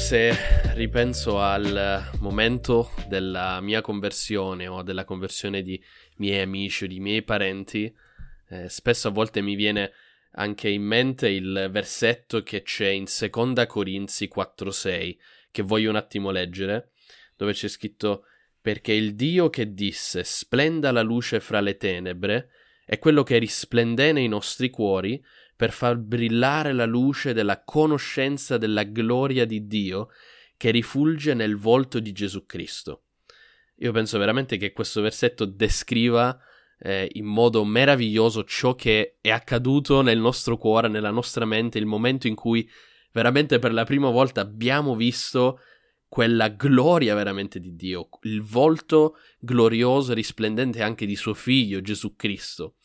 Se ripenso al momento della mia conversione o della conversione di miei amici o di miei parenti, eh, spesso a volte mi viene anche in mente il versetto che c'è in Seconda Corinzi 4:6, che voglio un attimo leggere, dove c'è scritto perché il Dio che disse splenda la luce fra le tenebre è quello che risplende nei nostri cuori per far brillare la luce della conoscenza della gloria di Dio che rifulge nel volto di Gesù Cristo. Io penso veramente che questo versetto descriva eh, in modo meraviglioso ciò che è accaduto nel nostro cuore, nella nostra mente, il momento in cui veramente per la prima volta abbiamo visto quella gloria veramente di Dio, il volto glorioso e risplendente anche di suo figlio Gesù Cristo.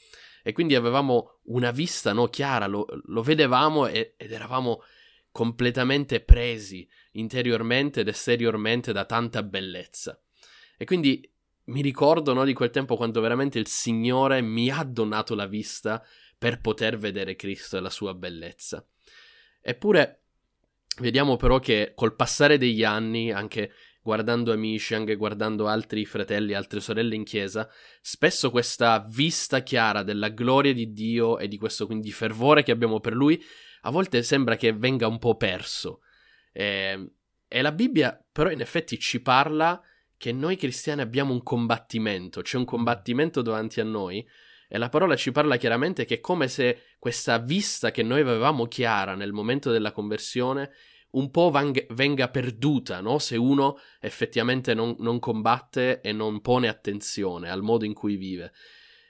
E quindi avevamo una vista no, chiara, lo, lo vedevamo e, ed eravamo completamente presi interiormente ed esteriormente da tanta bellezza. E quindi mi ricordo no, di quel tempo quando veramente il Signore mi ha donato la vista per poter vedere Cristo e la sua bellezza. Eppure vediamo però che col passare degli anni, anche guardando amici, anche guardando altri fratelli, altre sorelle in chiesa, spesso questa vista chiara della gloria di Dio e di questo quindi fervore che abbiamo per Lui, a volte sembra che venga un po' perso. E, ehm, e la Bibbia però in effetti ci parla che noi cristiani abbiamo un combattimento, c'è un combattimento davanti a noi e la parola ci parla chiaramente che è come se questa vista che noi avevamo chiara nel momento della conversione un po' vang- venga perduta, no? Se uno effettivamente non, non combatte e non pone attenzione al modo in cui vive.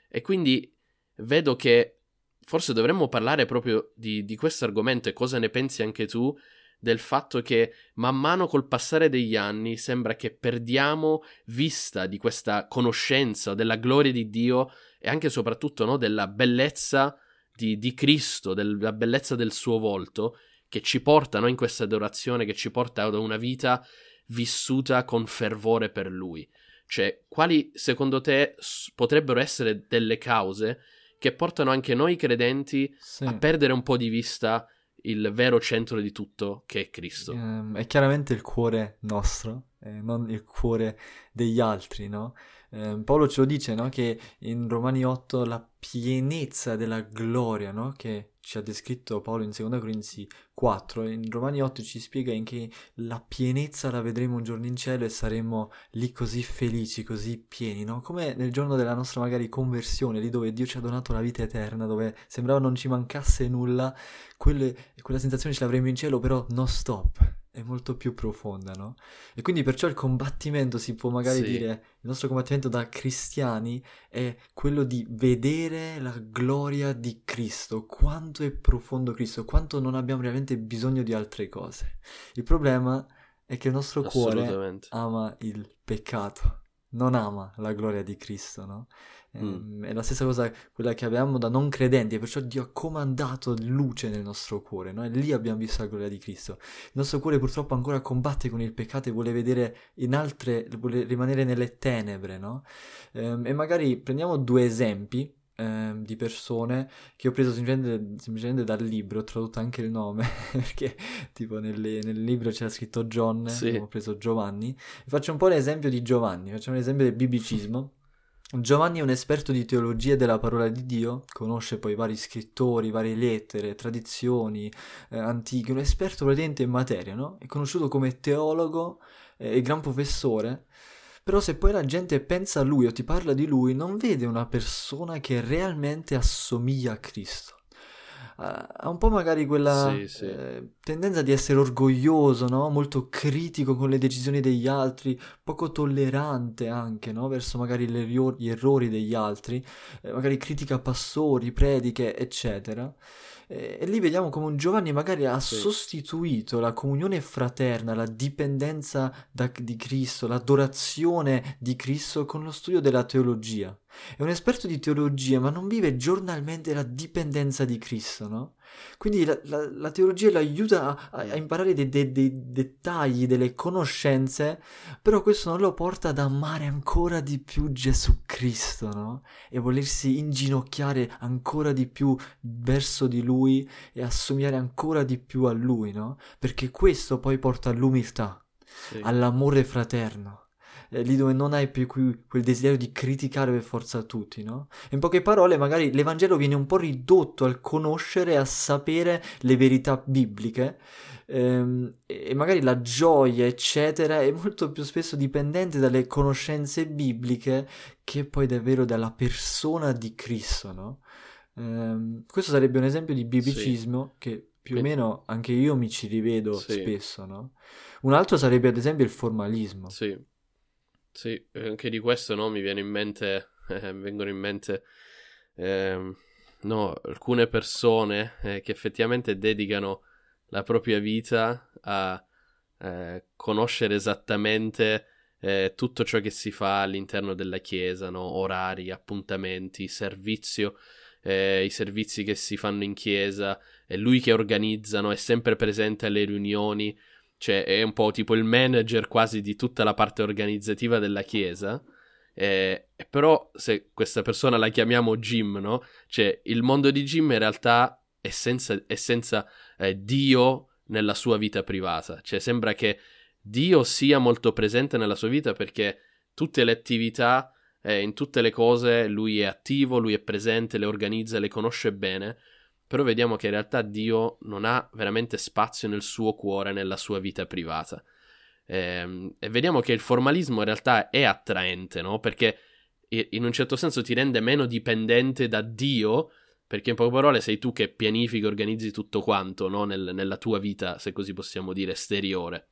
E quindi vedo che forse dovremmo parlare proprio di, di questo argomento e cosa ne pensi anche tu del fatto che man mano col passare degli anni sembra che perdiamo vista di questa conoscenza della gloria di Dio e anche e soprattutto no, della bellezza di, di Cristo, della bellezza del suo volto che ci portano in questa adorazione, che ci porta ad una vita vissuta con fervore per Lui. Cioè, quali secondo te potrebbero essere delle cause che portano anche noi credenti sì. a perdere un po' di vista il vero centro di tutto, che è Cristo? Um, è chiaramente il cuore nostro, eh, non il cuore degli altri, no? Eh, Paolo ce lo dice, no? Che in Romani 8 la pienezza della gloria, no? Che ci ha descritto Paolo in 2 Corinzi 4, in Romani 8 ci spiega in che la pienezza la vedremo un giorno in cielo e saremo lì così felici, così pieni, no? Come nel giorno della nostra magari conversione, lì dove Dio ci ha donato la vita eterna, dove sembrava non ci mancasse nulla, quelle, quella sensazione ce l'avremo in cielo, però no stop è molto più profonda, no? E quindi perciò il combattimento, si può magari sì. dire, il nostro combattimento da cristiani è quello di vedere la gloria di Cristo, quanto è profondo Cristo, quanto non abbiamo realmente bisogno di altre cose. Il problema è che il nostro cuore ama il peccato, non ama la gloria di Cristo, no? Mm. È la stessa cosa quella che abbiamo da non credenti, perciò Dio ha comandato luce nel nostro cuore, no? e lì abbiamo visto la gloria di Cristo. Il nostro cuore purtroppo ancora combatte con il peccato e vuole vedere in altre, vuole rimanere nelle tenebre, no? ehm, e magari prendiamo due esempi ehm, di persone che ho preso semplicemente, semplicemente, dal libro, ho tradotto anche il nome, perché tipo nelle, nel libro c'era scritto John, sì. ho preso Giovanni. Faccio un po' l'esempio di Giovanni, facciamo l'esempio del biblicismo. Giovanni è un esperto di teologia della parola di Dio, conosce poi vari scrittori, varie lettere, tradizioni eh, antiche, un esperto praticamente in materia, no? È conosciuto come teologo eh, e gran professore, però se poi la gente pensa a lui o ti parla di lui, non vede una persona che realmente assomiglia a Cristo ha un po' magari quella sì, sì. Eh, tendenza di essere orgoglioso, no? molto critico con le decisioni degli altri, poco tollerante anche no? verso magari gli errori degli altri, eh, magari critica pastori, prediche, eccetera. E, e lì vediamo come un Giovanni magari ha sì. sostituito la comunione fraterna, la dipendenza da, di Cristo, l'adorazione di Cristo con lo studio della teologia. È un esperto di teologia, ma non vive giornalmente la dipendenza di Cristo, no? Quindi la, la, la teologia lo aiuta a, a imparare dei, dei, dei, dettagli, delle conoscenze, però questo non lo porta ad amare ancora di più Gesù Cristo, no? E volersi inginocchiare ancora di più verso di Lui e assomigliare ancora di più a Lui, no? Perché questo poi porta all'umiltà, sì. all'amore fraterno eh, lì dove non hai più quel desiderio di criticare per forza tutti, no? In poche parole, magari l'Evangelo viene un po' ridotto al conoscere, a sapere le verità bibliche ehm, e magari la gioia, eccetera, è molto più spesso dipendente dalle conoscenze bibliche che poi davvero dalla persona di Cristo, no? Ehm, questo sarebbe un esempio di biblicismo sì. che più o meno anche io mi ci rivedo sì. spesso, no? Un altro sarebbe ad esempio il formalismo. Sì. Sì, anche di questo no, mi viene in mente, eh, vengono in mente eh, no, alcune persone eh, che effettivamente dedicano la propria vita a eh, conoscere esattamente eh, tutto ciò che si fa all'interno della chiesa, no? orari, appuntamenti, servizio, eh, i servizi che si fanno in chiesa, è lui che organizzano, è sempre presente alle riunioni cioè è un po' tipo il manager quasi di tutta la parte organizzativa della chiesa. Eh, però se questa persona la chiamiamo Jim, no? Cioè il mondo di Jim in realtà è senza, è senza eh, Dio nella sua vita privata. Cioè sembra che Dio sia molto presente nella sua vita perché tutte le attività, eh, in tutte le cose, lui è attivo, lui è presente, le organizza, le conosce bene però vediamo che in realtà Dio non ha veramente spazio nel suo cuore, nella sua vita privata. E, ehm, e vediamo che il formalismo in realtà è attraente, no? Perché in un certo senso ti rende meno dipendente da Dio, perché in poche parole sei tu che pianifichi, organizzi tutto quanto, no? Nel, nella tua vita, se così possiamo dire, esteriore.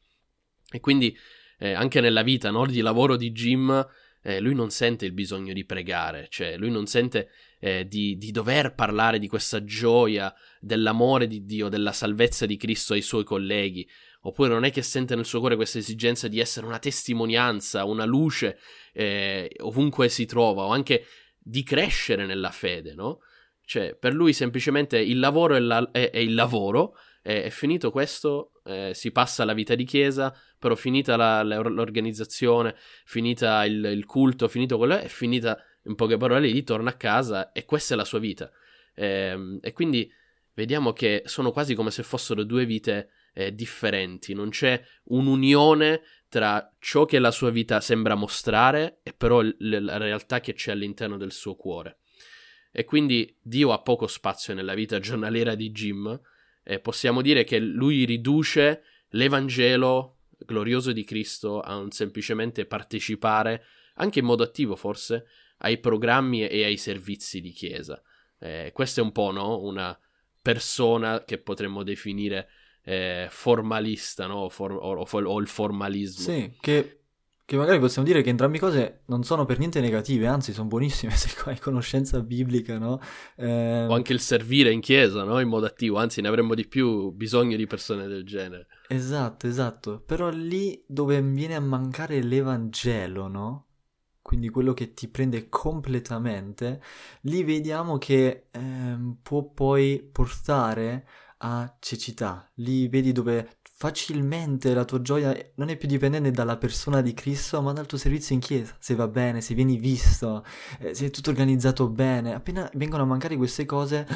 E quindi eh, anche nella vita, no? Di lavoro di Jim, eh, lui non sente il bisogno di pregare, cioè lui non sente eh, di, di, dover parlare di questa gioia, dell'amore di Dio, della salvezza di Cristo ai suoi colleghi, oppure non è che sente nel suo cuore questa esigenza di essere una testimonianza, una luce eh, ovunque si trova, o anche di crescere nella fede, no? Cioè, per lui semplicemente il lavoro è, la, è, è il lavoro, è, è finito questo, eh, si passa alla vita di chiesa, però finita la, l'organizzazione, finita il, il culto, finito quello, è finita in poche parole lì torna a casa e questa è la sua vita. Eh, e quindi vediamo che sono quasi come se fossero due vite eh, differenti, non c'è un'unione tra ciò che la sua vita sembra mostrare e però l- la realtà che c'è all'interno del suo cuore. E quindi Dio ha poco spazio nella vita giornaliera di Jim e possiamo dire che lui riduce l'Evangelo glorioso di Cristo a un semplicemente partecipare, anche in modo attivo forse, ai programmi e ai servizi di chiesa. Eh, questa è un po' no? una persona che potremmo definire eh, formalista no? For- o, o, o, il formalismo. Sì, che, che, magari possiamo dire che entrambe cose non sono per niente negative, anzi sono buonissime se hai conoscenza biblica, no? Eh... O anche il servire in chiesa, no? In modo attivo, anzi ne avremmo di più bisogno di persone del genere. Esatto, esatto, però lì dove viene a mancare l'Evangelo, no? Quindi quello che ti prende completamente, lì vediamo che eh, può poi portare a cecità. Lì vedi dove facilmente la tua gioia non è più dipendente dalla persona di Cristo, ma dal tuo servizio in chiesa. Se va bene, se vieni visto, eh, se è tutto organizzato bene. Appena vengono a mancare queste cose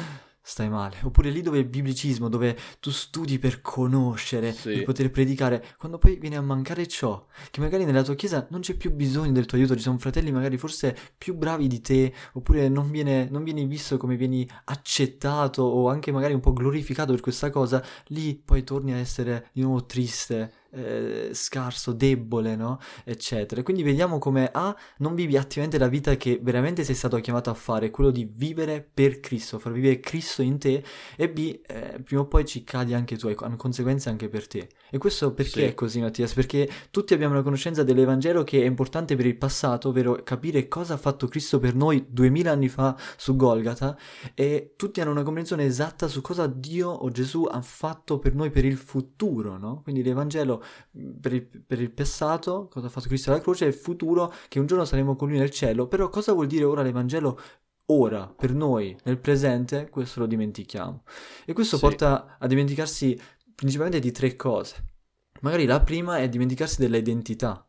stai male. Oppure lì dove è il biblicismo, dove tu studi per conoscere, sì. per poter predicare, quando poi viene a mancare ciò, che magari nella tua chiesa non c'è più bisogno del tuo aiuto, ci sono fratelli magari forse più bravi di te, oppure non, viene, non vieni visto come vieni accettato o anche magari un po' glorificato per questa cosa, lì poi torni a essere di nuovo triste, eh, scarso, debole, no? Eccetera. Quindi vediamo come A, non vivi attivamente la vita che veramente sei stato chiamato a fare, quello di vivere per Cristo, far vivere Cristo in te, e B, eh, prima o poi ci cadi anche tu, hanno conseguenze anche per te. E questo perché sì. è così, Mattias? Perché tutti abbiamo la conoscenza dell'Evangelo che è importante per il passato, ovvero capire cosa ha fatto Cristo per noi duemila anni fa su Golgata, e tutti hanno una comprensione esatta su cosa Dio o Gesù ha fatto per noi per il futuro, no? Quindi l'Evangelo per il, per il, passato, cosa ha fatto Cristo alla croce, e il futuro che un giorno saremo con lui nel cielo. Però cosa vuol dire ora l'Evangelo ora, per noi, nel presente, questo lo dimentichiamo. E questo Sì. porta a dimenticarsi principalmente di tre cose. Magari la prima è dimenticarsi dell'identità.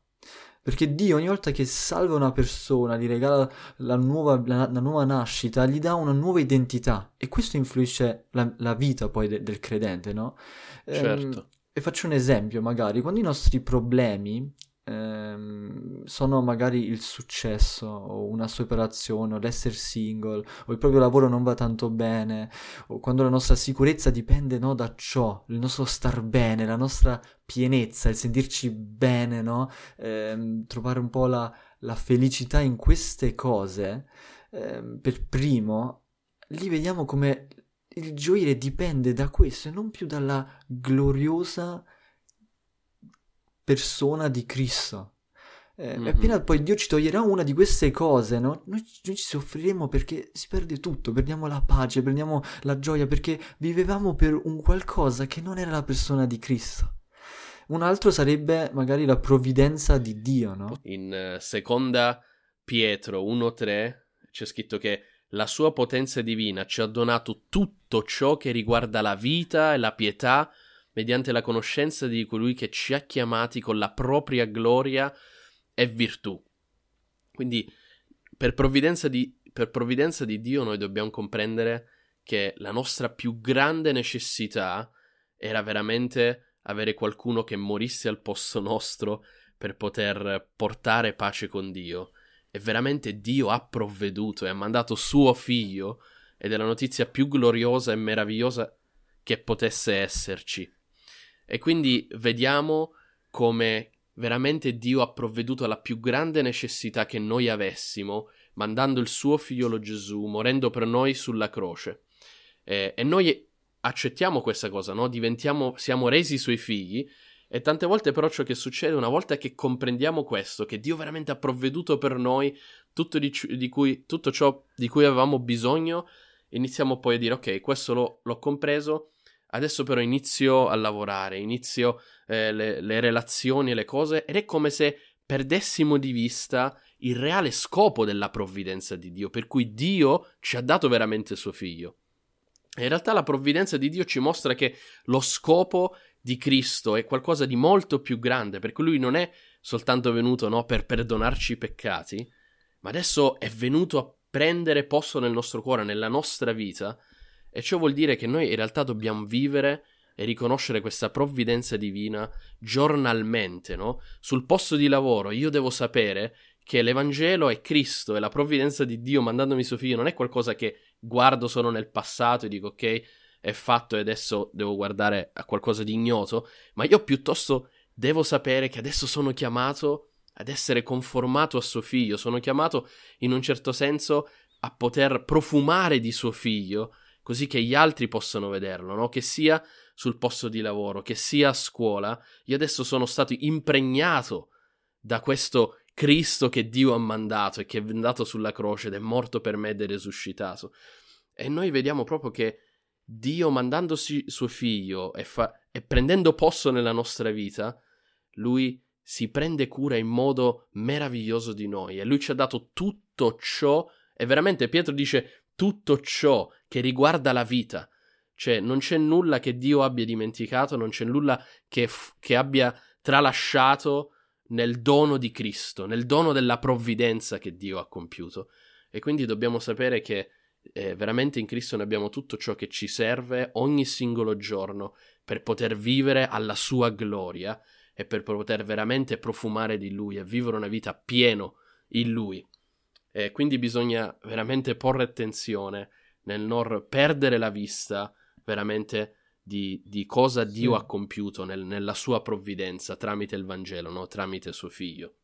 Perché Dio ogni volta che salva una persona, gli regala la nuova, la- la nuova nascita, gli dà una nuova identità. E questo influisce la, la vita poi de- del credente, no? Ehm, Certo. E faccio un esempio, magari, quando i nostri problemi ehm, sono magari il successo, o una separazione, o l'essere single, o il proprio lavoro non va tanto bene, o quando la nostra sicurezza dipende, no, da ciò, il nostro star bene, la nostra pienezza, il sentirci bene, no? Ehm, trovare un po' la, la felicità in queste cose, ehm, per primo, li vediamo come il gioire dipende da questo e non più dalla gloriosa persona di Cristo. Eh, Mhm. Appena poi Dio ci toglierà una di queste cose, no? Noi, noi ci soffriremo perché si perde tutto, perdiamo la pace, perdiamo la gioia, perché vivevamo per un qualcosa che non era la persona di Cristo. Un altro sarebbe magari la provvidenza di Dio, no? In eh, seconda Pietro 1.3 c'è scritto che la sua potenza divina ci ha donato tutto ciò che riguarda la vita e la pietà mediante la conoscenza di colui che ci ha chiamati con la propria gloria e virtù. Quindi per provvidenza di, per provvidenza di Dio noi dobbiamo comprendere che la nostra più grande necessità era veramente avere qualcuno che morisse al posto nostro per poter portare pace con Dio. E veramente Dio ha provveduto e ha mandato suo figlio ed è la notizia più gloriosa e meravigliosa che potesse esserci. E quindi vediamo come veramente Dio ha provveduto alla più grande necessità che noi avessimo, mandando il suo figliolo Gesù, morendo per noi sulla croce. Eh, e noi accettiamo questa cosa, no? Diventiamo, siamo resi suoi figli. E tante volte però ciò che succede una volta che comprendiamo questo, che Dio veramente ha provveduto per noi tutto, di, di cui, tutto ciò di cui avevamo bisogno, iniziamo poi a dire ok, questo l'ho, l'ho compreso, adesso però inizio a lavorare, inizio eh, le, le relazioni e le cose ed è come se perdessimo di vista il reale scopo della provvidenza di Dio, per cui Dio ci ha dato veramente suo figlio. In realtà la provvidenza di Dio ci mostra che lo scopo di Cristo è qualcosa di molto più grande, perché lui non è soltanto venuto no, per perdonarci i peccati, ma adesso è venuto a prendere posto nel nostro cuore, nella nostra vita, e ciò vuol dire che noi in realtà dobbiamo vivere e riconoscere questa provvidenza divina giornalmente, no? Sul posto di lavoro io devo sapere che l'Evangelo è Cristo e la provvidenza di Dio mandandomi suo figlio non è qualcosa che guardo solo nel passato e dico ok, è fatto e adesso devo guardare a qualcosa di ignoto, ma io piuttosto devo sapere che adesso sono chiamato ad essere conformato a suo figlio, sono chiamato in un certo senso a poter profumare di suo figlio, così che gli altri possano vederlo, no? Che sia sul posto di lavoro, che sia a scuola, io adesso sono stato impregnato da questo Cristo che Dio ha mandato e che è andato sulla croce ed è morto per me ed è resuscitato. E noi vediamo proprio che Dio mandandosi suo figlio e, fa- e prendendo posto nella nostra vita, lui si prende cura in modo meraviglioso di noi e lui ci ha dato tutto ciò e veramente Pietro dice tutto ciò che riguarda la vita. Cioè non c'è nulla che Dio abbia dimenticato, non c'è nulla che, f- che abbia tralasciato nel dono di Cristo, nel dono della provvidenza che Dio ha compiuto. E quindi dobbiamo sapere che eh, veramente in Cristo ne abbiamo tutto ciò che ci serve ogni singolo giorno per poter vivere alla sua gloria e per poter veramente profumare di Lui e vivere una vita pieno in Lui. E quindi bisogna veramente porre attenzione nel non perdere la vista veramente di, di cosa Dio Sì. ha compiuto nel- nella sua provvidenza tramite il Vangelo, no? tramite suo figlio.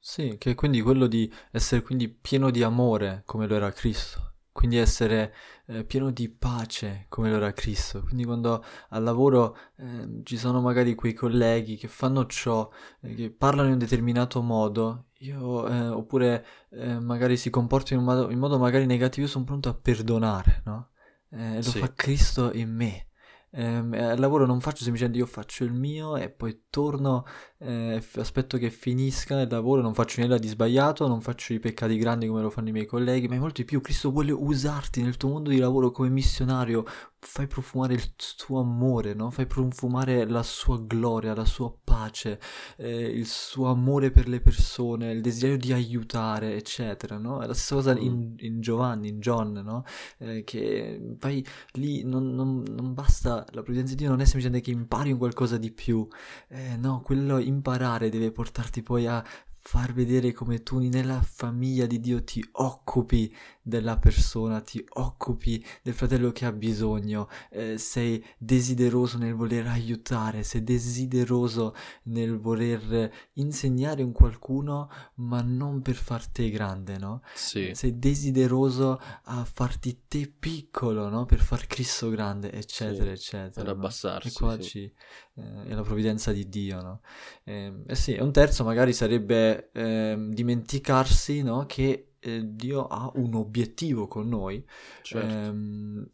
Sì, che è quindi quello di essere quindi pieno di amore come lo era Cristo, quindi essere eh, pieno di pace come lo era Cristo. Quindi quando al lavoro ehm, ci sono magari quei colleghi che fanno ciò, eh, che parlano in un determinato modo, io, eh, oppure eh, magari si comportano in, in modo magari negativo, io sono pronto a perdonare, no? Eh, lo Sì. fa Cristo in me. Ehm, al lavoro non faccio semplicemente io faccio il mio e poi torno, eh, aspetto che finisca il lavoro, non faccio nulla di sbagliato, non faccio i peccati grandi come lo fanno i miei colleghi, ma è molto di più. Cristo vuole usarti nel tuo mondo di lavoro come missionario, fai profumare il suo amore, no? Fai profumare la sua gloria, la sua pace, eh, il suo amore per le persone, il desiderio di aiutare, eccetera, no? È la stessa cosa mm. in, in, Giovanni, in John, no? Eh, che vai lì, non, non, non, basta, la provvidenza di Dio non è semplicemente che impari un qualcosa di più, eh, no, quello imparare deve portarti poi a far vedere come tu nella famiglia di Dio ti occupi della persona, ti occupi del fratello che ha bisogno, eh, sei desideroso nel voler aiutare, sei desideroso nel voler insegnare un qualcuno, ma non per farti grande, no? Sì. Sei desideroso a farti te piccolo, no? Per far Cristo grande, eccetera, sì. eccetera. Per abbassarsi. No? E qua sì. ci, eh, è la provvidenza di Dio, no? Eh, eh sì, un terzo magari sarebbe ehm, dimenticarsi, no? Che eh, Dio ha un obiettivo con noi, certo. ehm,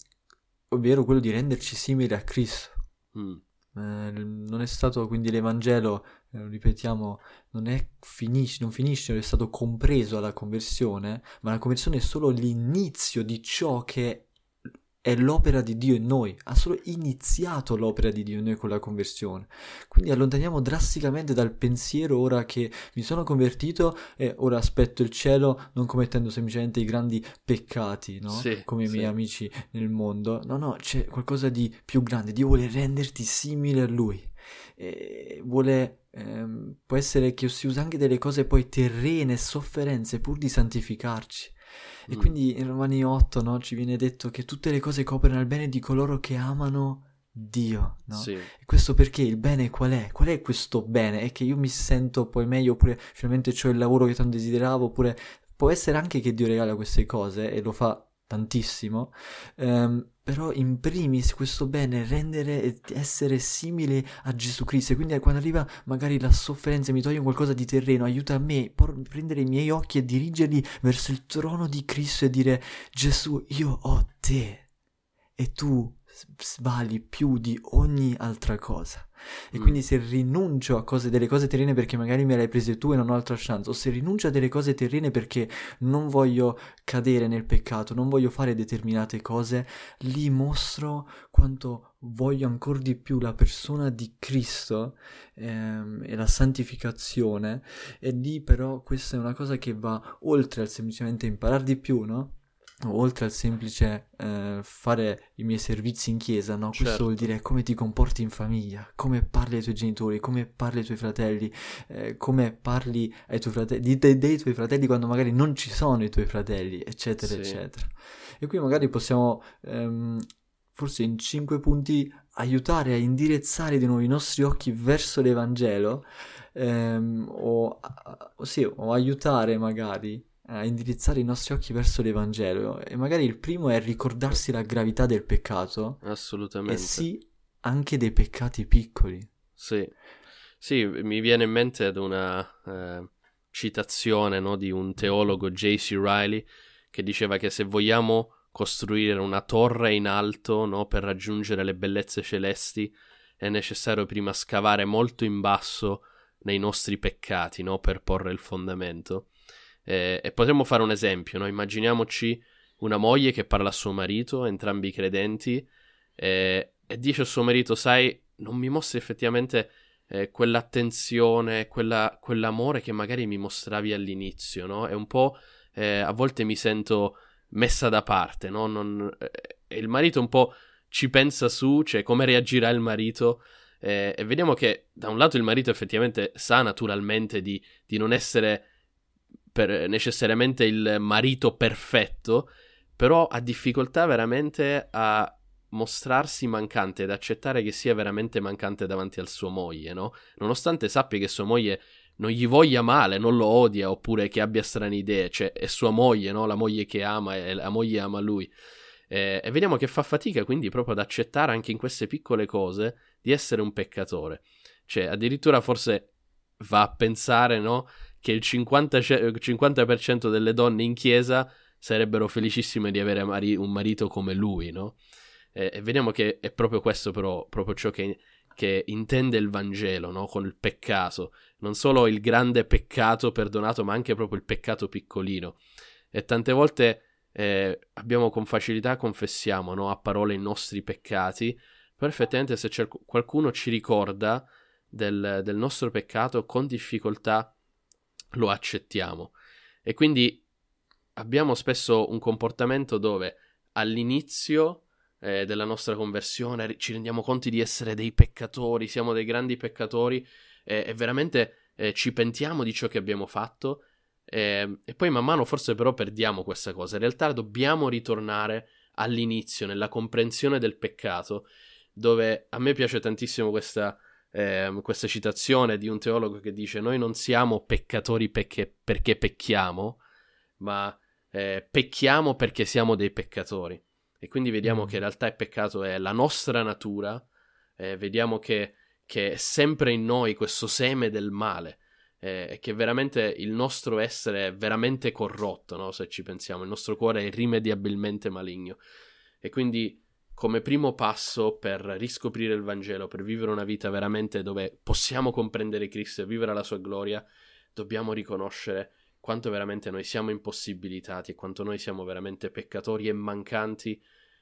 ovvero quello di renderci simili a Cristo. Mm. Eh, non è stato quindi l'Evangelo, eh, ripetiamo, non, è finisce, non finisce, non è stato compreso alla conversione, ma la conversione è solo l'inizio di ciò che è l'opera di Dio in noi, ha solo iniziato l'opera di Dio in noi con la conversione. Quindi allontaniamo drasticamente dal pensiero ora che mi sono convertito e ora aspetto il cielo non commettendo semplicemente i grandi peccati, no? Sì, Come i sì. miei amici nel mondo. No, no, c'è qualcosa di più grande. Dio vuole renderti simile a Lui. E vuole ehm, può essere che si usa anche delle cose poi terrene, sofferenze, pur di santificarci. E mm. quindi in Romani 8 no, ci viene detto che tutte le cose coprono al bene di coloro che amano Dio, no? Sì. E questo perché il bene qual è? Qual è questo bene? È che io mi sento poi meglio, oppure finalmente ho il lavoro che tanto desideravo, oppure può essere anche che Dio regala queste cose e lo fa tantissimo, ehm, però in primis questo bene rendere essere simile a Gesù Cristo. Quindi quando arriva magari la sofferenza mi toglie qualcosa di terreno aiuta me a prendere i miei occhi e dirigerli verso il trono di Cristo e dire Gesù io ho te e tu vali più di ogni altra cosa e mm. quindi se rinuncio a cose, delle cose terrene perché magari me le hai prese tu e non ho altra chance, o se rinuncio a delle cose terrene perché non voglio cadere nel peccato, non voglio fare determinate cose, lì mostro quanto voglio ancora di più la persona di Cristo ehm, e la santificazione, e lì però questa è una cosa che va oltre al semplicemente imparare di più, no? Oltre al semplice eh, fare i miei servizi in chiesa, no? Questo certo. vuol dire come ti comporti in famiglia, come parli ai tuoi genitori, come parli ai tuoi fratelli, eh, come parli ai tuoi fratelli, dei, dei, tuoi fratelli quando magari non ci sono i tuoi fratelli, eccetera, sì. eccetera. E qui magari possiamo, ehm, forse in cinque punti, aiutare a indirizzare di nuovo i nostri occhi verso l'Evangelo, ehm, o, o, sì, o aiutare magari a indirizzare i nostri occhi verso l'Evangelo e magari il primo è ricordarsi la gravità del peccato. Assolutamente. E sì, anche dei peccati piccoli. Sì, sì mi viene in mente ad una eh, citazione no, di un teologo, J.C. Riley, che diceva che se vogliamo costruire una torre in alto no, per raggiungere le bellezze celesti è necessario prima scavare molto in basso nei nostri peccati no, per porre il fondamento. Eh, e potremmo fare un esempio, no? immaginiamoci una moglie che parla a suo marito, entrambi credenti, eh, e dice a suo marito, sai, non mi mostri effettivamente eh, quell'attenzione, quella, quell'amore che magari mi mostravi all'inizio, no? È un po', eh, a volte mi sento messa da parte, no? Non, eh, il marito un po' ci pensa su, cioè come reagirà il marito, eh, e vediamo che da un lato il marito effettivamente sa naturalmente di, di non essere per necessariamente il marito perfetto, però ha difficoltà veramente a mostrarsi mancante ed accettare che sia veramente mancante davanti a sua moglie, no? Nonostante sappia che sua moglie non gli voglia male, non lo odia, oppure che abbia strane idee, cioè è sua moglie, no? La moglie che ama e la moglie ama lui. Eh, e vediamo che fa fatica quindi proprio ad accettare anche in queste piccole cose di essere un peccatore. Cioè, addirittura forse va a pensare, no? Che il 50, 50% delle donne in chiesa sarebbero felicissime di avere mari- un marito come lui, no? Eh, e vediamo che è proprio questo però, proprio ciò che, che intende il Vangelo, no? Con il peccato. Non solo il grande peccato perdonato, ma anche proprio il peccato piccolino. E tante volte eh, abbiamo con facilità confessiamo no? a parole i nostri peccati, però effettivamente se qualcuno ci ricorda del, del nostro peccato, con difficoltà lo accettiamo. E quindi abbiamo spesso un comportamento dove all'inizio eh, della nostra conversione ci rendiamo conto di essere dei peccatori, siamo dei grandi peccatori eh, e veramente eh, ci pentiamo di ciò che abbiamo fatto eh, e poi man mano forse però perdiamo questa cosa. In realtà dobbiamo ritornare all'inizio, nella comprensione del peccato, dove a me piace tantissimo questa, eh, questa citazione di un teologo che dice noi non siamo peccatori perché, perché pecchiamo, ma eh, pecchiamo perché siamo dei peccatori. E quindi vediamo mm. che in realtà il peccato è la nostra natura, eh, vediamo che, che, è sempre in noi questo seme del male, eh, e che veramente il nostro essere è veramente corrotto, no? se ci pensiamo, il nostro cuore è irrimediabilmente maligno. E quindi come primo passo per riscoprire il Vangelo, per vivere una vita veramente dove possiamo comprendere Cristo e vivere la sua gloria, dobbiamo riconoscere quanto veramente noi siamo impossibilitati e quanto noi siamo veramente peccatori e mancanti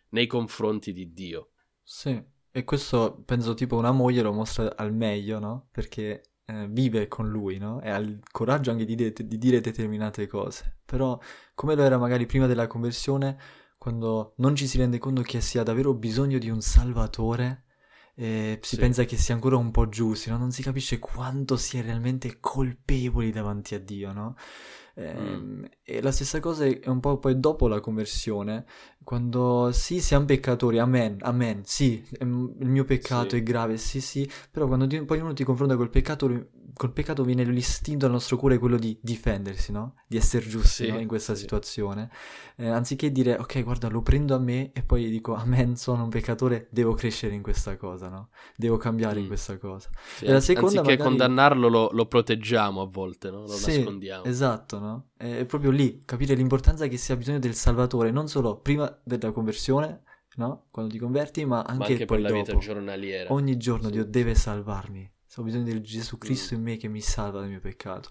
nei confronti di Dio. Sì, e questo penso tipo una moglie lo mostra al meglio, no? Perché eh, vive con lui, no? E ha il coraggio anche di, de- di dire determinate cose. Però, come lo era magari prima della conversione, quando non ci si rende conto che si ha davvero bisogno di un salvatore, e si sì. pensa che sia ancora un po' giusto, no? non si capisce quanto si è realmente colpevoli davanti a Dio, no? Eh, mm. E la stessa cosa è un po' poi dopo la conversione, quando sì, siamo peccatori, amen, amen, sì, il mio peccato sì. è grave, sì, sì, però quando poi uno ti confronta col peccato, col peccato viene l'istinto al nostro cuore quello di difendersi, no? Di essere giusti sì, no? in questa sì. situazione. Eh, anziché dire, ok, guarda, lo prendo a me e poi dico, amen, sono un peccatore, devo crescere in questa cosa, no? Devo cambiare mm. in questa cosa. Sì, e la seconda anziché magari... condannarlo, lo, lo, proteggiamo a volte, no? Lo nascondiamo. Esatto, no? È proprio lì capire l'importanza che si ha bisogno del Salvatore, non solo prima della conversione, no? Quando ti converti, ma anche, ma anche per la dopo. vita giornaliera. Ogni giorno Dio deve salvarmi ho bisogno del Gesù Cristo mm. in me che mi salva dal mio peccato.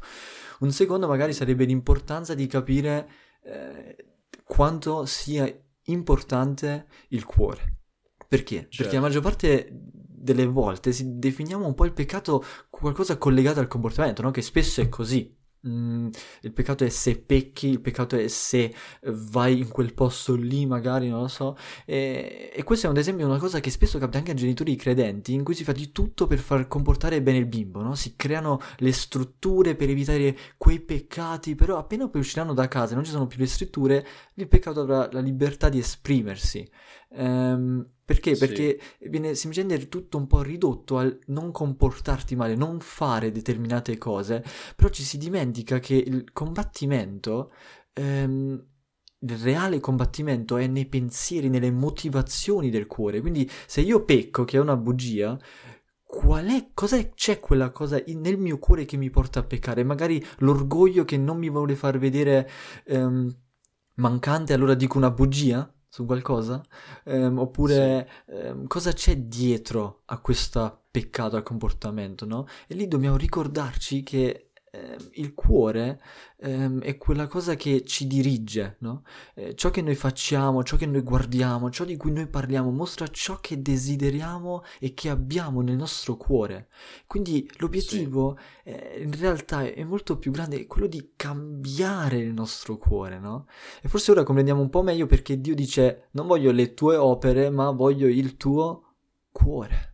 Un secondo magari sarebbe l'importanza di capire eh, quanto sia importante il cuore. Perché? Certo. Perché la certo. maggior parte delle volte si definiamo un po' il peccato qualcosa collegato al comportamento, no? Che spesso è così. Mm, il peccato è se pecchi, il peccato è se vai in quel posto lì, magari, non lo so. E, e questo è un esempio una cosa che spesso capita anche a genitori credenti, in cui si fa di tutto per far comportare bene il bimbo, no? Si creano le strutture per evitare quei peccati, però appena poi usciranno da casa e non ci sono più le strutture, il peccato avrà la libertà di esprimersi. Ehm, perché? Sì. Perché viene semplicemente tutto un po' ridotto al non comportarti male, non fare determinate cose, però ci si dimentica che il combattimento, ehm, il reale combattimento è nei pensieri, nelle motivazioni del cuore. Quindi se io pecco, che è una bugia, qual è, cosa c'è quella cosa nel mio cuore che mi porta a peccare? Magari l'orgoglio che non mi vuole far vedere ehm, mancante, allora dico una bugia? Su qualcosa? Um, oppure sì. um, cosa c'è dietro a questo peccato, al comportamento, no? E lì dobbiamo ricordarci che eh, il cuore eh, è quella cosa che ci dirige, no? eh, ciò che noi facciamo, ciò che noi guardiamo, ciò di cui noi parliamo, mostra ciò che desideriamo e che abbiamo nel nostro cuore. Quindi l'obiettivo sì. Eh, in realtà è molto più grande, è quello di cambiare il nostro cuore, no? E forse ora comprendiamo un po' meglio perché Dio dice non voglio le tue opere, ma voglio il tuo cuore.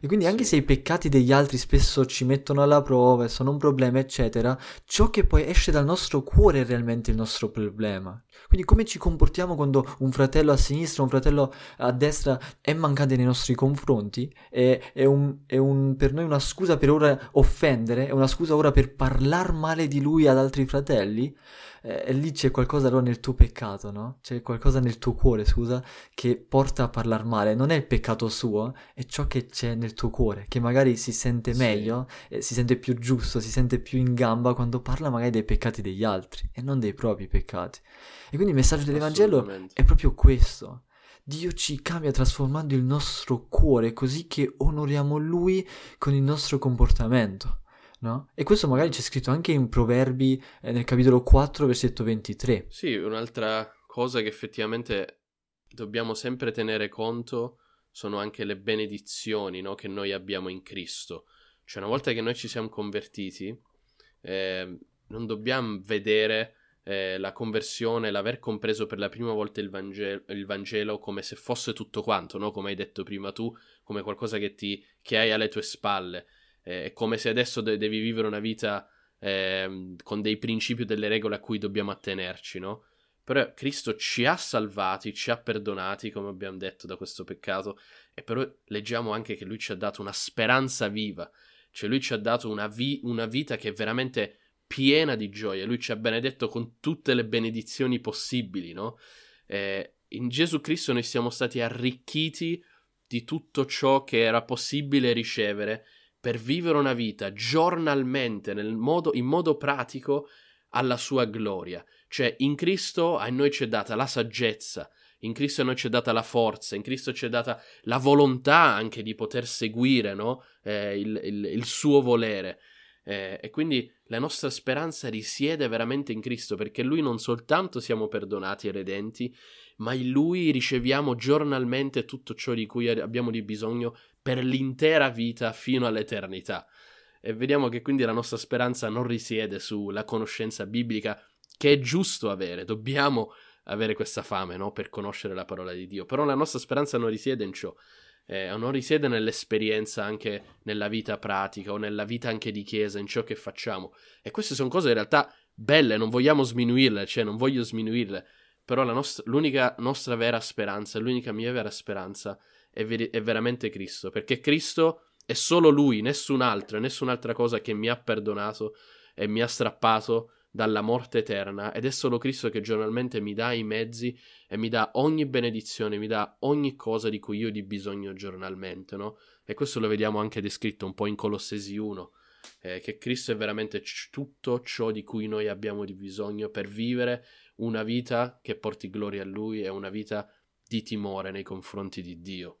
E quindi anche sì. se i peccati degli altri spesso ci mettono alla prova e sono un problema, eccetera, ciò che poi esce dal nostro cuore è realmente il nostro problema. Quindi come ci comportiamo quando un fratello a sinistra, un fratello a destra è mancante nei nostri confronti, è, è, un, è un, per noi una scusa per ora offendere, è una scusa ora per parlare male di lui ad altri fratelli, eh, lì c'è qualcosa allora nel tuo peccato, no? C'è qualcosa nel tuo cuore, scusa, che porta a parlare male. Non è il peccato suo, è ciò che c'è nel tuo cuore, che magari si sente sì. meglio, eh, si sente più giusto, si sente più in gamba quando parla magari dei peccati degli altri e non dei propri peccati. E quindi il messaggio dell'Evangelo è proprio questo Dio ci cambia trasformando il nostro cuore così che onoriamo Lui con il nostro comportamento. No? E questo magari c'è scritto anche in Proverbi eh, nel capitolo 4, versetto 23. Sì, un'altra cosa che effettivamente dobbiamo sempre tenere conto sono anche le benedizioni no, che noi abbiamo in Cristo. Cioè, una volta che noi ci siamo convertiti, eh, non dobbiamo vedere eh, la conversione, l'aver compreso per la prima volta il Vangelo, il Vangelo come se fosse tutto quanto, no? come hai detto prima tu, come qualcosa che, ti, che hai alle tue spalle. Eh, è come se adesso de- devi vivere una vita eh, con dei principi e delle regole a cui dobbiamo attenerci, no? Però Cristo ci ha salvati, ci ha perdonati, come abbiamo detto, da questo peccato, e però leggiamo anche che Lui ci ha dato una speranza viva, cioè Lui ci ha dato una, vi- una vita che è veramente piena di gioia, Lui ci ha benedetto con tutte le benedizioni possibili, no? Eh, in Gesù Cristo noi siamo stati arricchiti di tutto ciò che era possibile ricevere per vivere una vita giornalmente, modo, in modo pratico, alla sua gloria. Cioè, in Cristo a noi ci è data la saggezza, in Cristo a noi ci è data la forza, in Cristo ci è data la volontà anche di poter seguire no? eh, il, il, il, suo volere. Eh, e quindi la nostra speranza risiede veramente in Cristo, perché Lui non soltanto siamo perdonati e redenti, ma in Lui riceviamo giornalmente tutto ciò di cui abbiamo di bisogno per l'intera vita fino all'eternità. E vediamo che quindi la nostra speranza non risiede sulla conoscenza biblica, che è giusto avere, dobbiamo avere questa fame no? per conoscere la parola di Dio, però la nostra speranza non risiede in ciò, eh, non risiede nell'esperienza anche nella vita pratica o nella vita anche di chiesa, in ciò che facciamo. E queste sono cose in realtà belle, non vogliamo sminuirle, cioè non voglio sminuirle, però nostra, l'unica nostra vera speranza, l'unica mia vera speranza è, ver- è veramente Cristo, perché Cristo è solo Lui, nessun altro, nessun'altra cosa che mi ha perdonato e mi ha strappato dalla morte eterna ed è solo Cristo che giornalmente mi dà i mezzi e mi dà ogni benedizione, mi dà ogni cosa di cui io ho bisogno giornalmente, no? E questo lo vediamo anche descritto un po' in Colossesi 1, eh, che Cristo è veramente c- tutto ciò di cui noi abbiamo di bisogno per vivere una vita che porti gloria a Lui e una vita di timore nei confronti di Dio.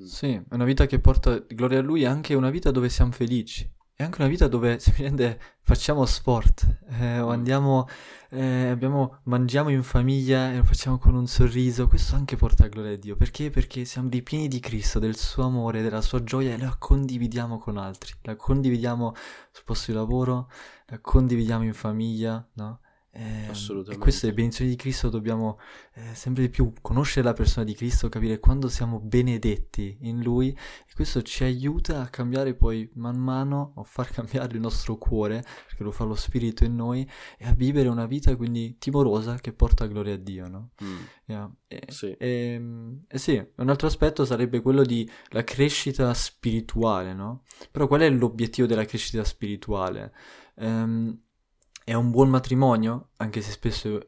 Mm. Sì, è una vita che porta gloria a Lui e anche una vita dove siamo felici. È anche una vita dove semplicemente facciamo sport, eh, o mm. andiamo, eh, abbiamo, mangiamo in famiglia e lo facciamo con un sorriso. Questo anche porta gloria a Dio. Perché? Perché siamo ripieni di Cristo, del suo amore, della sua gioia e la condividiamo con altri. La condividiamo sul posto di lavoro, la condividiamo in famiglia, no? Eh, Assolutamente. E queste benedizioni di Cristo dobbiamo eh, sempre di più conoscere la persona di Cristo, capire quando siamo benedetti in Lui e questo ci aiuta a cambiare poi man mano, a far cambiare il nostro cuore, perché lo fa lo Spirito in noi, e a vivere una vita quindi timorosa che porta gloria a Dio, no? Mm. Yeah. E, sì. E, ehm, e, sì, un altro aspetto sarebbe quello di la crescita spirituale, no? Però qual è l'obiettivo della crescita spirituale? Um, è un buon matrimonio, anche se spesso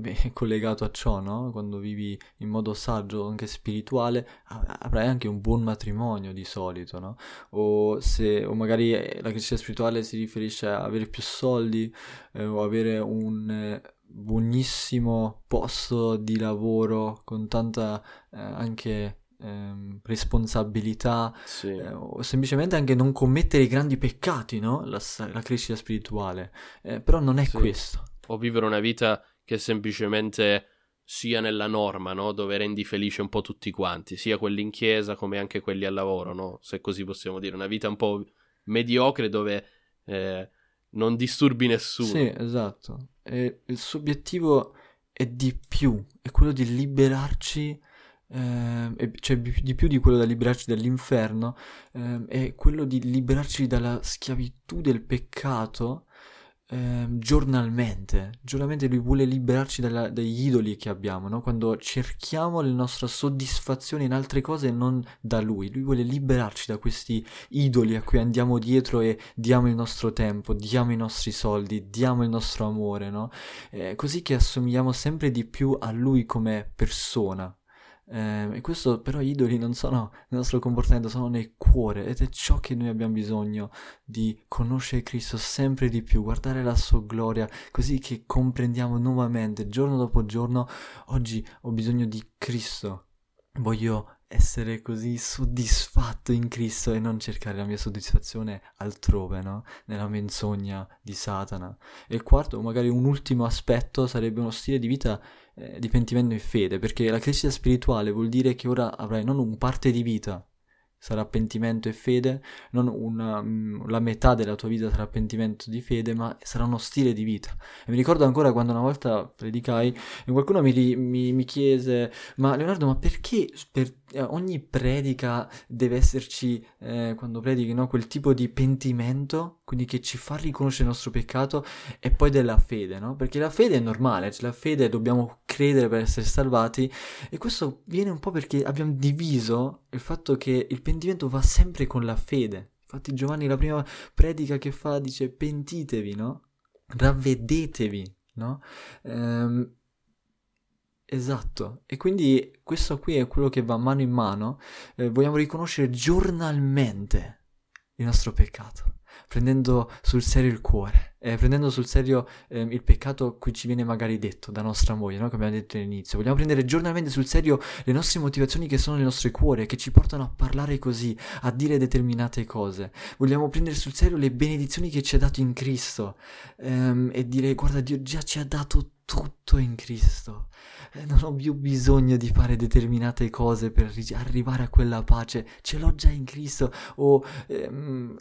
è collegato a ciò, no? Quando vivi in modo saggio, anche spirituale, avrai anche un buon matrimonio di solito, no? O, se, o magari eh, la crescita spirituale si riferisce a avere più soldi eh, o avere un eh, buonissimo posto di lavoro con tanta eh, anche ehm, responsabilità sì. eh, o semplicemente anche non commettere i grandi peccati, no? La, la crescita spirituale. Eh, però non è sì. questo. O vivere una vita che semplicemente sia nella norma, no? Dove rendi felice un po' tutti quanti, sia quelli in chiesa come anche quelli al lavoro, no? Se così possiamo dire, una vita un po' mediocre dove eh, non disturbi nessuno. Sì, esatto. E il suo obiettivo è di più, è quello di liberarci eh, cioè di più di quello da liberarci dall'inferno, eh, è quello di liberarci dalla schiavitù del peccato eh, giornalmente. Giornalmente lui vuole liberarci dalla, dagli idoli che abbiamo, no? quando cerchiamo la nostra soddisfazione in altre cose e non da lui. Lui vuole liberarci da questi idoli a cui andiamo dietro e diamo il nostro tempo, diamo i nostri soldi, diamo il nostro amore, no? Eh, così che assomigliamo sempre di più a lui come persona. Eh, e questo però gli idoli non sono nel nostro comportamento, sono nel cuore ed è ciò che noi abbiamo bisogno di conoscere Cristo sempre di più, guardare la sua gloria, così che comprendiamo nuovamente, giorno dopo giorno, oggi ho bisogno di Cristo voglio essere così soddisfatto in Cristo e non cercare la mia soddisfazione altrove, no? Nella menzogna di Satana. E il quarto, magari un ultimo aspetto, sarebbe uno stile di vita eh, di pentimento e fede, perché la crescita spirituale vuol dire che ora avrai non un parte di vita, sarà pentimento e fede, non una, mm, la metà della tua vita sarà pentimento di fede, ma sarà uno stile di vita. E mi ricordo ancora quando una volta predicai e qualcuno mi, mi, mi chiese, ma Leonardo, ma perché per eh, ogni predica deve esserci, eh, quando predichi, no, quel tipo di pentimento, quindi che ci fa riconoscere il nostro peccato, e poi della fede, no? Perché la fede è normale, cioè la fede dobbiamo credere per essere salvati, e questo viene un po' perché abbiamo diviso il fatto che il pentimento va sempre con la fede. Infatti Giovanni la prima predica che fa dice pentitevi, no? Ravvedetevi, no? Ehm, Esatto, e quindi questo qui è quello che va mano in mano. Eh, vogliamo riconoscere giornalmente il nostro peccato, prendendo sul serio il cuore, eh, prendendo sul serio eh, il peccato cui ci viene magari detto da nostra moglie, no? come abbiamo detto all'inizio. Vogliamo prendere giornalmente sul serio le nostre motivazioni che sono nel nostro cuore, che ci portano a parlare così, a dire determinate cose. Vogliamo prendere sul serio le benedizioni che ci ha dato in Cristo ehm, e dire guarda Dio già ci ha dato tutto in Cristo. Eh, non ho più bisogno di fare determinate cose per arrivare a quella pace, ce l'ho già in Cristo. O, ehm,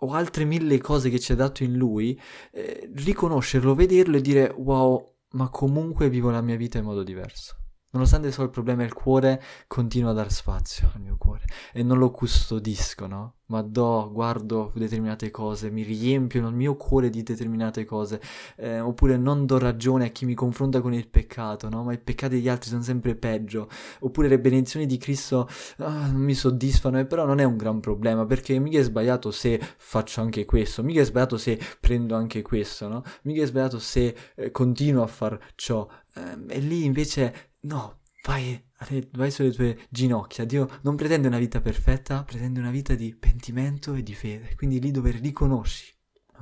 o altre mille cose che ci ha dato in Lui, eh, riconoscerlo, vederlo e dire wow, ma comunque vivo la mia vita in modo diverso. Nonostante il problema è il cuore, continuo a dar spazio al mio cuore e non lo custodisco, no? Ma do, guardo determinate cose, mi riempiono il mio cuore di determinate cose, eh, oppure non do ragione a chi mi confronta con il peccato, no? Ma i peccati degli altri sono sempre peggio, oppure le benedizioni di Cristo ah, non mi soddisfano, e però non è un gran problema, perché mica è sbagliato se faccio anche questo, mica è sbagliato se prendo anche questo, no? Mica è sbagliato se eh, continuo a far ciò, eh, e lì invece No, vai, vai sulle tue ginocchia. Dio non pretende una vita perfetta, pretende una vita di pentimento e di fede. Quindi lì dove riconosci,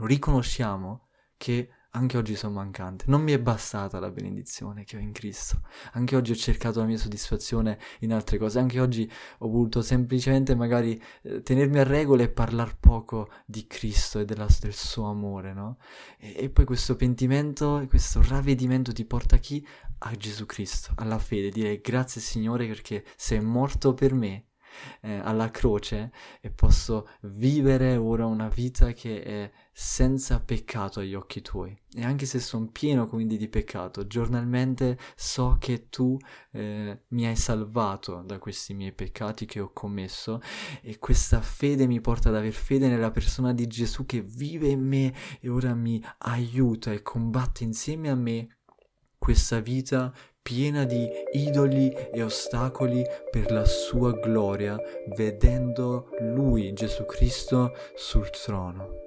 riconosciamo che anche oggi sono mancante. Non mi è bastata la benedizione che ho in Cristo. Anche oggi ho cercato la mia soddisfazione in altre cose. Anche oggi ho voluto semplicemente magari eh, tenermi a regola e parlare poco di Cristo e della, del suo amore, no? E, e poi questo pentimento, questo ravvedimento ti porta a chi? A Gesù Cristo, alla fede. Dire grazie Signore perché sei morto per me eh, alla croce e posso vivere ora una vita che è senza peccato agli occhi tuoi. E anche se sono pieno quindi di peccato, giornalmente so che tu eh, mi hai salvato da questi miei peccati che ho commesso e questa fede mi porta ad aver fede nella persona di Gesù che vive in me e ora mi aiuta e combatte insieme a me questa vita piena di idoli e ostacoli per la sua gloria, vedendo Lui, Gesù Cristo, sul trono.